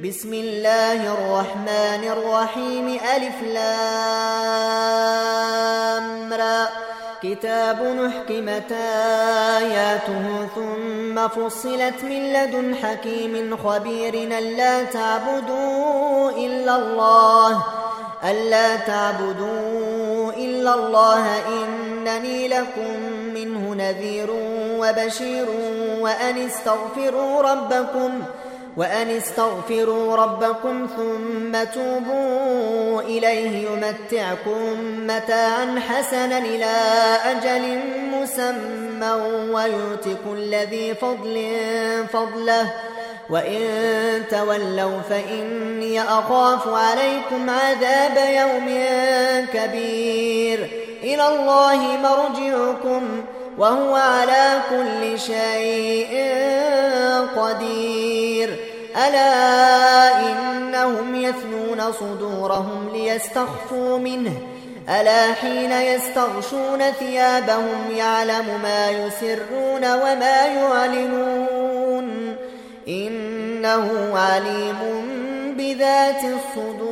بسم الله الرحمن الرحيم. ألف لام را. كتاب نحكمت آياته ثم فصلت من لدن حكيم خبير. ألا تعبدوا إلا الله. ألا تعبدوا إلا الله. إنني لكم منه نذير وبشير. وأن استغفروا ربكم. وأن استغفروا ربكم ثم توبوا إليه يمتعكم متاعا حسنا إلى أجل مسمى ويؤت كل ذي فضل فضله. وإن تولوا فإني أخاف عليكم عذاب يوم كبير. إلى الله مرجعكم. وهو على كل شيء قدير. ألا إنهم يثنون صدورهم ليستخفوا منه. ألا حين يستغشون ثيابهم يعلم ما يسرون وما يعلنون. إنه عليم بذات الصدور.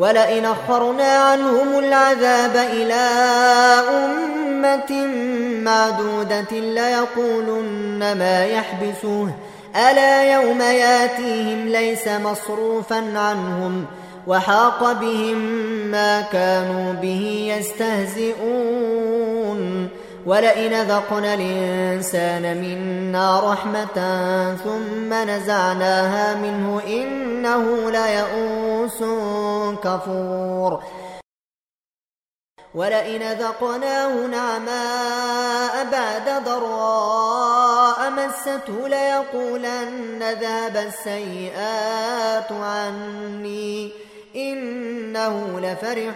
ولئن أخرنا عنهم العذاب إلى أمة معدودة ليقولن ما يحبسوه. ألا يوم ياتيهم ليس مصروفا عنهم وحاق بهم ما كانوا به يستهزئون. ولئن ذقنا الإنسان منا رحمة ثم نزعناها منه إنه ليئوس كفور. ولئن ذقناه نعماء بعد ضراء مسته ليقولن ذهب السيئات عني إنه لفرح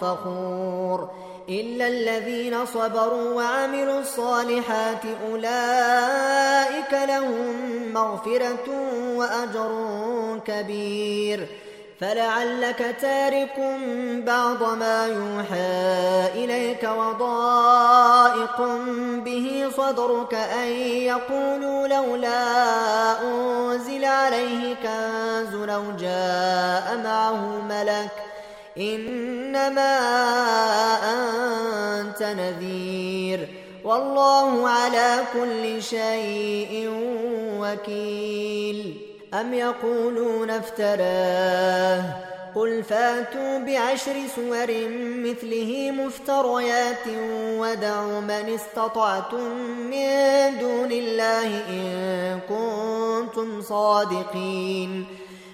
فخور. إلا الذين صبروا وعملوا الصالحات أولئك لهم مغفرة وأجر كبير. فلعلك تارك بعض ما يوحى إليك وضائق به صدرك أن يقولوا لولا أنزل عليه كنز لو جاء معه ملك إنما أنت نذير والله على كل شيء وكيل. أم يقولون افتراه؟ قل فاتوا بعشر سور مثله مفتريات ودعوا من استطعتم من دون الله إن كنتم صادقين.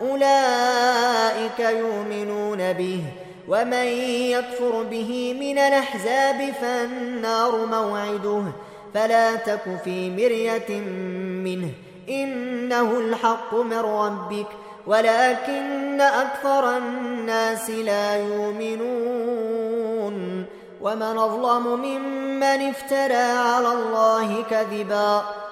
أولئك يؤمنون به ومن يكفر به من الأحزاب فالنار موعده. فلا تك في مرية منه إنه الحق من ربك ولكن أكثر الناس لا يؤمنون. ومن أظلم ممن افترى على الله كذبا.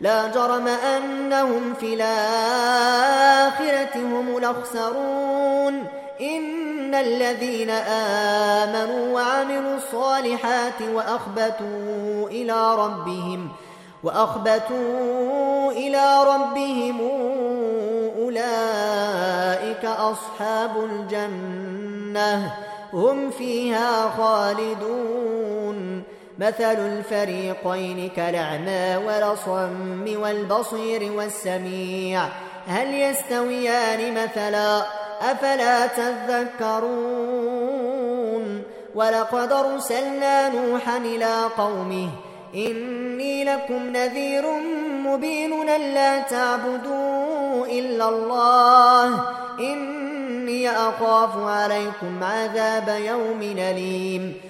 لا جرم أنهم في الآخرة هم الأخسرون. إن الذين آمنوا وعملوا الصالحات وأخبتوا إلى ربهم وأخبتوا إلى ربهم أولئك أصحاب الجنة. هم فيها خالدون. مثل الفريقين كالأعمى والأصم والبصير والسميع. هل يستويان مثلا؟ أفلا تذكرون. ولقد أرسلنا نوحا إلى قومه. إني لكم نذير مبين لا تعبدوا إلا الله. إني أخاف عليكم عذاب يوم أليم.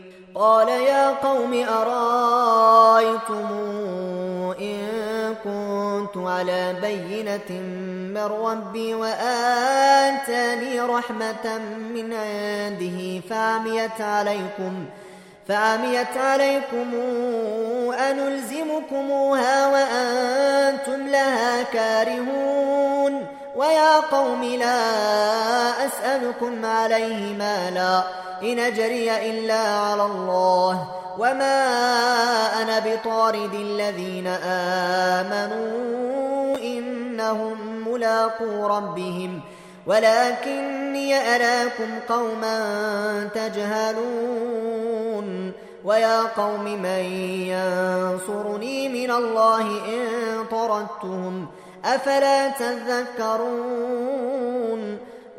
قال يا قوم أرأيتم إن كنت على بينة من ربي وآتاني رحمة من عنده فعميت عليكم فعميت عليكم أنلزمكموها وأنتم لها كارهون ويا قوم لا أسألكم عليه مالا إن أجري إلا على الله وما أنا بطارد الذين آمنوا إنهم ملاقو ربهم ولكني أراكم قوما تجهلون ويا قوم من ينصرني من الله إن طردتهم أفلا تذكرون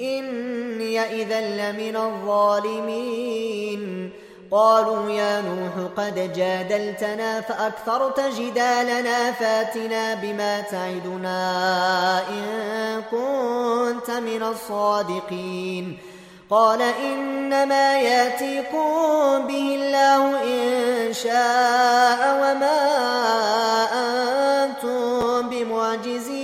إني إذا لمن الظالمين. قالوا يا نوح قد جادلتنا فأكثرت جدالنا فاتنا بما تعدنا إن كنت من الصادقين. قال إنما يأتيكم به الله إن شاء وما أنتم بمعجزين.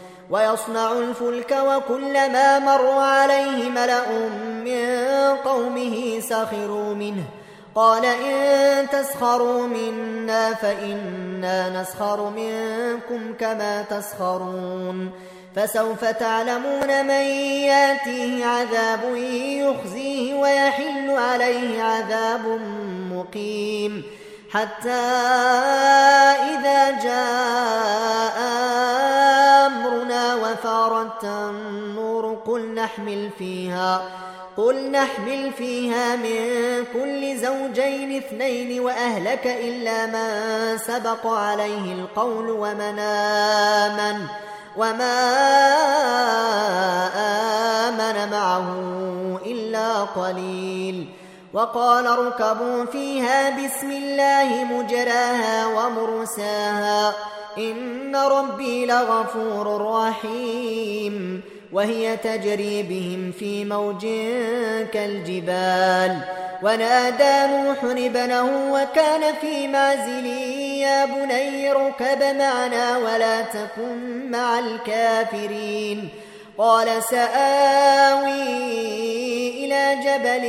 ويصنع الفلك وكلما مر عليه ملأ من قومه سخروا منه. قال إن تسخروا منا فإنا نسخر منكم كما تسخرون. فسوف تعلمون من يأتيه عذاب يخزيه ويحل عليه عذاب مقيم. حتى إذا جاء أمرنا وفارت النور قل نحمل فيها قل نحمل فيها من كل زوجين اثنين وأهلك إلا من سبق عليه القول ومن آمن وما آمن معه إلا قليل. وقال اركبوا فيها بسم الله مجراها ومرساها. إن ربي لغفور رحيم. وهي تجري بهم في موج كالجبال. ونادى نوح ابنه وكان في معزل يا بني اركب معنا ولا تكن مع الكافرين. قال سآوي إلى جبل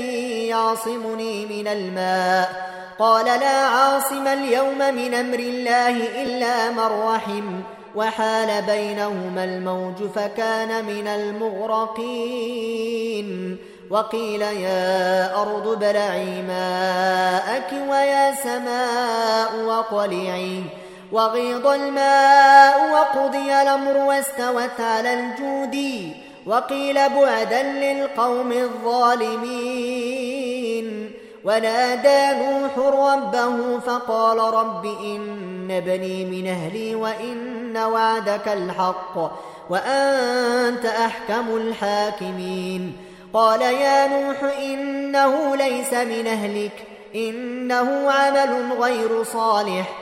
يعصمني من الماء. قال لا عاصم اليوم من أمر الله إلا من رحم. وحال بينهما الموج فكان من المغرقين. وقيل يا أرض بلعي ماءك ويا سماء وقلعي وغيض الماء وقضي الأمر واستوت على الجود وقيل بعدا للقوم الظالمين. ونادى نوح ربه فقال رب إن ابني من أهلي وإن وعدك الحق وأنت أحكم الحاكمين. قال يا نوح إنه ليس من أهلك إنه عمل غير صالح.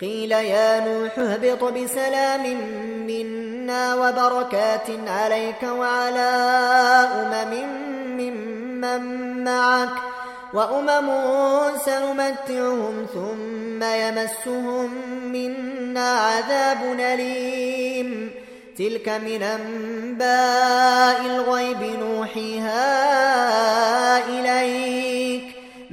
قيل يا نوح اهبط بسلام منا وبركات عليك وعلى أمم ممن معك وأمم سنمتعهم ثم يمسهم منا عذاب أليم. تلك من أنباء الغيب نوحيها إليك.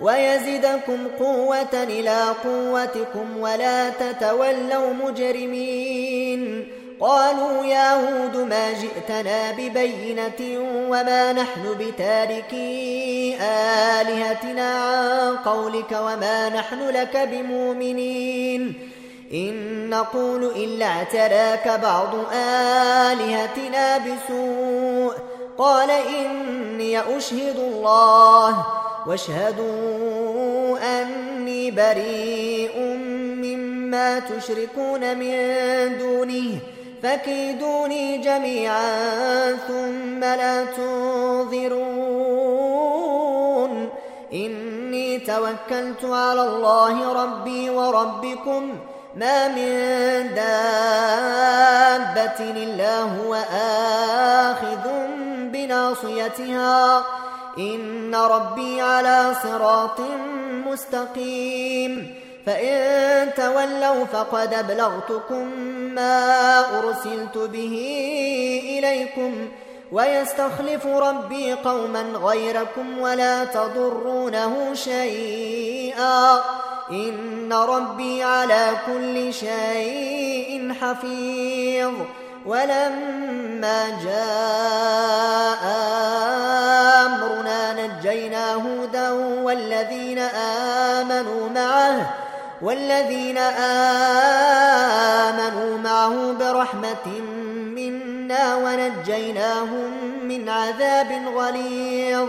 ويزدكم قوة إلى قوتكم ولا تتولوا مجرمين. قالوا يا هود ما جئتنا ببينة وما نحن بتاركي آلهتنا عن قولك وما نحن لك بمؤمنين. إن نقول إلا اعتراك بعض آلهتنا بسوء. قال إني أشهد الله. واشهدوا أني بريء مما تشركون من دونه فكيدوني جميعا ثم لا تنظرون. إني توكلت على الله ربي وربكم ما من دابة إلا هو آخذ بناصيتها. إن ربي على صراط مستقيم. فإن تولوا فقد أبلغتكم ما أرسلت به إليكم ويستخلف ربي قوما غيركم ولا تضرونه شيئا. إن ربي على كل شيء حفيظ. ولما جاء أمرنا نجينا هودا والذين آمنوا معه والذين آمنوا معه برحمة منا ونجيناهم من عذاب غليظ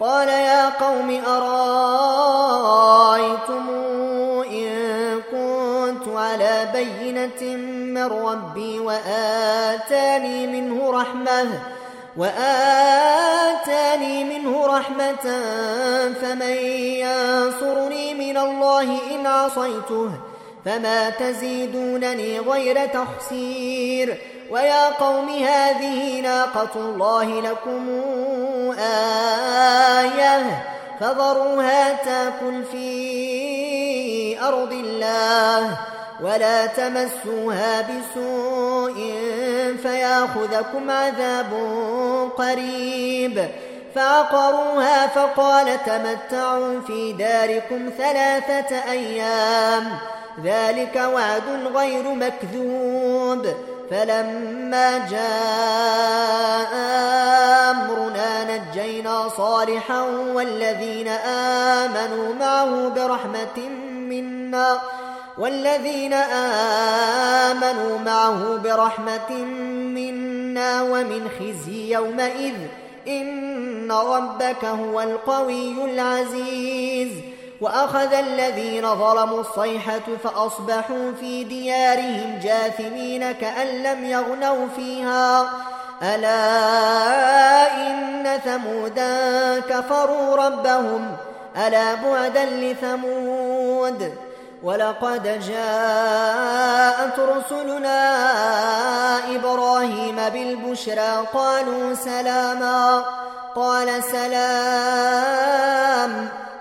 قال يا قوم أرأيتم إن كنت على بينة من ربي وآتاني منه رحمة وآتاني منه رحمة فمن ينصرني من الله إن عصيته فما تزيدونني غير تخسير. ويا قوم هذه ناقة الله لكم آية فذروها تاكل في أرض الله ولا تمسوها بسوء فياخذكم عذاب قريب فعقروها فقال تمتعوا في داركم ثلاثة أيام ذلك وعد غير مكذوب فلما جاء أمرنا نجينا صالحا والذين آمنوا معه برحمة منا والذين آمنوا معه برحمة منا ومن خزي يومئذ إن ربك هو القوي العزيز. وأخذ الذين ظلموا الصيحة فأصبحوا في ديارهم جاثمين كأن لم يغنوا فيها. ألا إن ثمودا كفروا ربهم. ألا بعدا لثمود. ولقد جاءت رسلنا إبراهيم بالبشرى قالوا سلاما. قال سلام.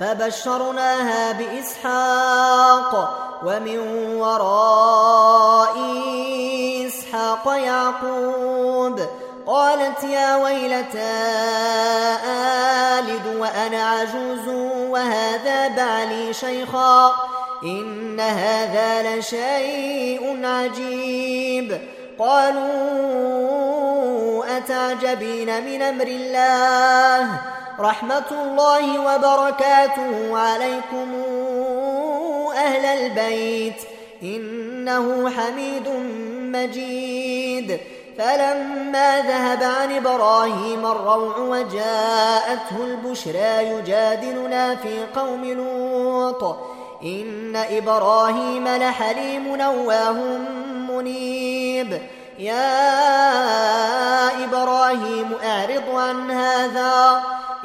فبشرناها بإسحاق ومن وراء إسحاق يعقوب قالت يا ويلتى آلد وأنا عجوز وهذا بعلي شيخا إن هذا لشيء عجيب قالوا أتعجبين من أمر الله رحمة الله وبركاته عليكم أهل البيت. إنه حميد مجيد. فلما ذهب عن إبراهيم الروع وجاءته البشرى يجادلنا في قوم لوط. إن إبراهيم لحليم نواه منيب. يا إبراهيم أعرض عن هذا.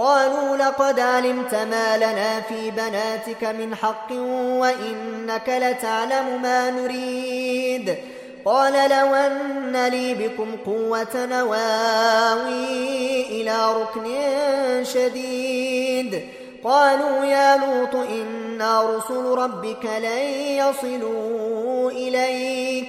قالوا لقد علمت ما لنا في بناتك من حق وإنك لتعلم ما نريد. قال لو أن لي بكم قوة نواوي إلى ركن شديد. قالوا يا لوط إنا رسل ربك لن يصلوا إليك.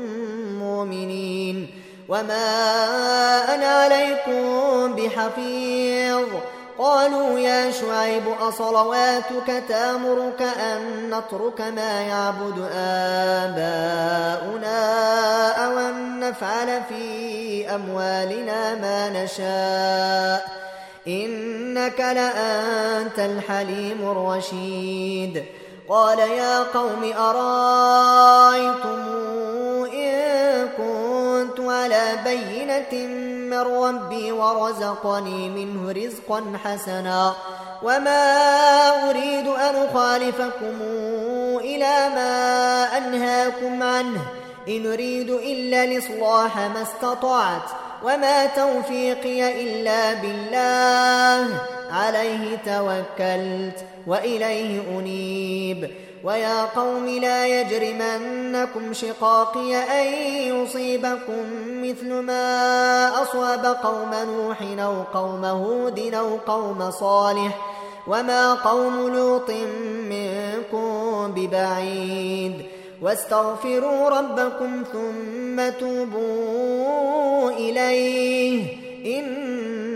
مؤمنين وما أنا عليكم بحفيظ. قالوا يا شعيب أصلواتك تامرك أن نترك ما يعبد آباؤنا أو أن نفعل في أموالنا ما نشاء. إنك لأنت الحليم الرشيد. قال يا قوم أرأيتم إن كنت على بينة من ربي ورزقني منه رزقا حسنا وما أريد أن أخالفكم إلى ما أنهاكم عنه إن أريد إلا الإصلاح ما استطعت وما توفيقي إلا بالله عليه توكلت وإليه أنيب. ويا قوم لا يجرمنكم شقاقي أن يصيبكم مثل ما أصاب قوم نوح أو قوم هود أو قوم صالح. وما قوم لوط منكم ببعيد. واستغفروا ربكم ثم توبوا إليه. إن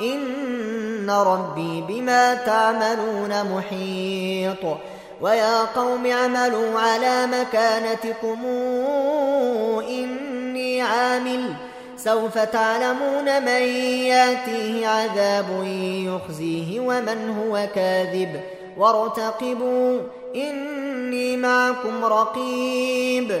إن ربي بما تعملون محيط. ويا قوم اعملوا على مكانتكم إني عامل. سوف تعلمون من ياتيه عذاب يخزيه ومن هو كاذب. وارتقبوا إني معكم رقيب.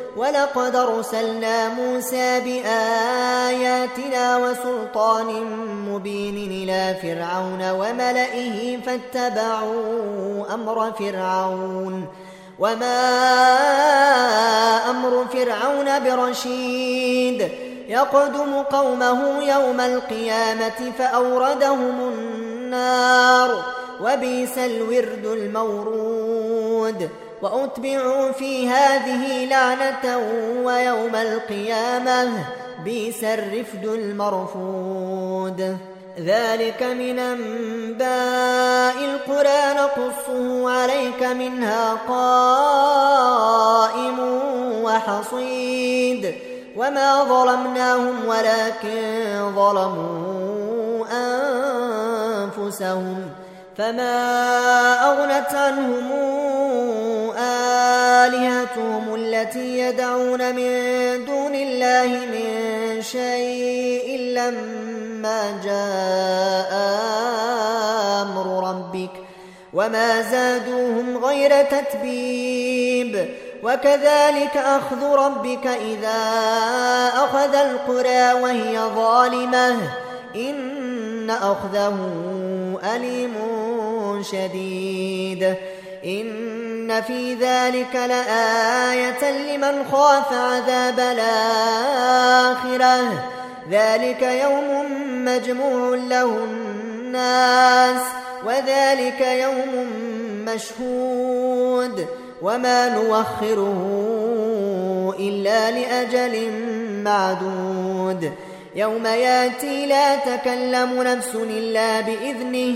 ولقد أرسلنا موسى بآياتنا وسلطان مبين إلى فرعون وملئه فاتبعوا أمر فرعون وما أمر فرعون برشيد يقدم قومه يوم القيامة فأوردهم النار وبئس الورد المورود وأتبعوا في هذه لعنة ويوم القيامة. بئس الرفد المرفود. ذلك من أنباء القرى نقصه عليك منها قائم وحصيد. وما ظلمناهم ولكن ظلموا أنفسهم. فما أغنت عنهم التي يدعون من دون الله من شيء لما جاء أمر ربك وما زادوهم غير تتبيب. وكذلك أخذ ربك إذا أخذ القرى وهي ظالمة. إن أخذه أليم شديد. إن في ذلك لآية لمن خاف عذاب الآخرة ذلك يوم مجموع له الناس وذلك يوم مشهود وما نوخره إلا لأجل معدود يوم ياتي لا تكلم نفس إلا بإذنه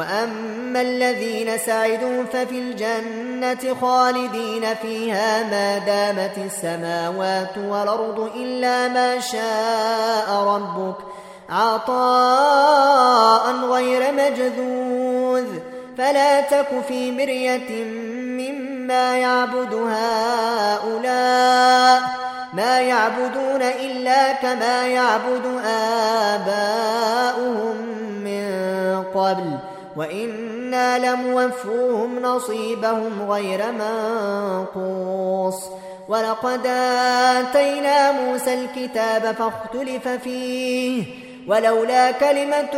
وأما الذين سعدوا ففي الجنة خالدين فيها ما دامت السماوات والأرض إلا ما شاء ربك عطاء غير مجذوذ فلا تك في مرية مما يعبد هؤلاء ما يعبدون إلا كما يعبد آباؤهم من قبل وإنا لموفوهم نصيبهم غير منقوص ولقد آتينا موسى الكتاب فاختلف فيه ولولا كلمة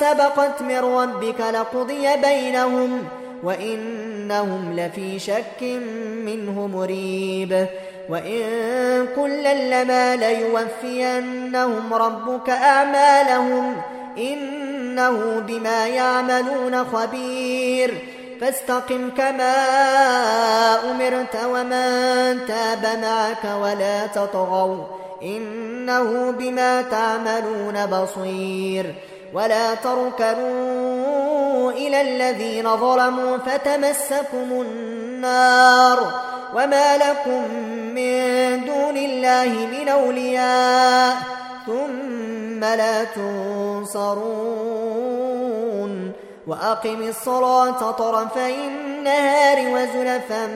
سبقت من ربك لقضي بينهم وإنهم لفي شك منه مريب وإن كلا لما ليوفينهم ربك أعمالهم إن إنه بما يعملون خبير فاستقم كما أمرت ومن تاب معك ولا تطغوا إنه بما تعملون بصير ولا تركنوا إلى الذين ظلموا فتمسكم النار وما لكم من دون الله من أولياء ثم لا تنصرون وأقم الصلاة طرفي النهار وزلفا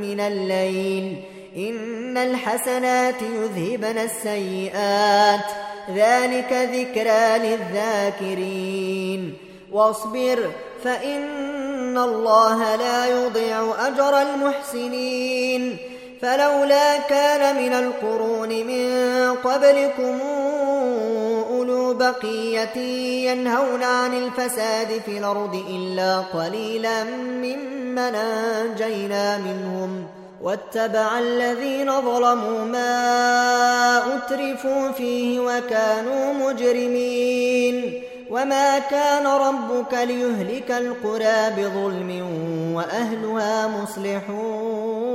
من الليل إن الحسنات يذهبن السيئات ذلك ذكرى للذاكرين واصبر فإن الله لا يضيع أجر المحسنين فلولا كان من القرون من قبلكم بقية ينهون عن الفساد في الأرض إلا قليلا ممن أنجينا منهم. واتبع الذين ظلموا ما أترفوا فيه وكانوا مجرمين. وما كان ربك ليهلك القرى بظلم وأهلها مصلحون.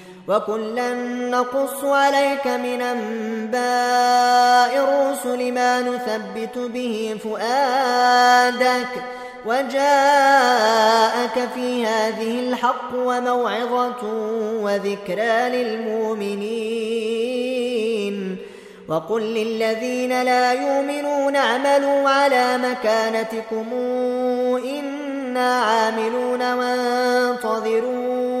وكلا نقص عليك من أنباء الرسل ما نثبت به فؤادك وجاءك في هذه الحق وموعظة وذكرى للمؤمنين وقل للذين لا يؤمنون اعملوا على مكانتكم إنا عاملون وانتظروا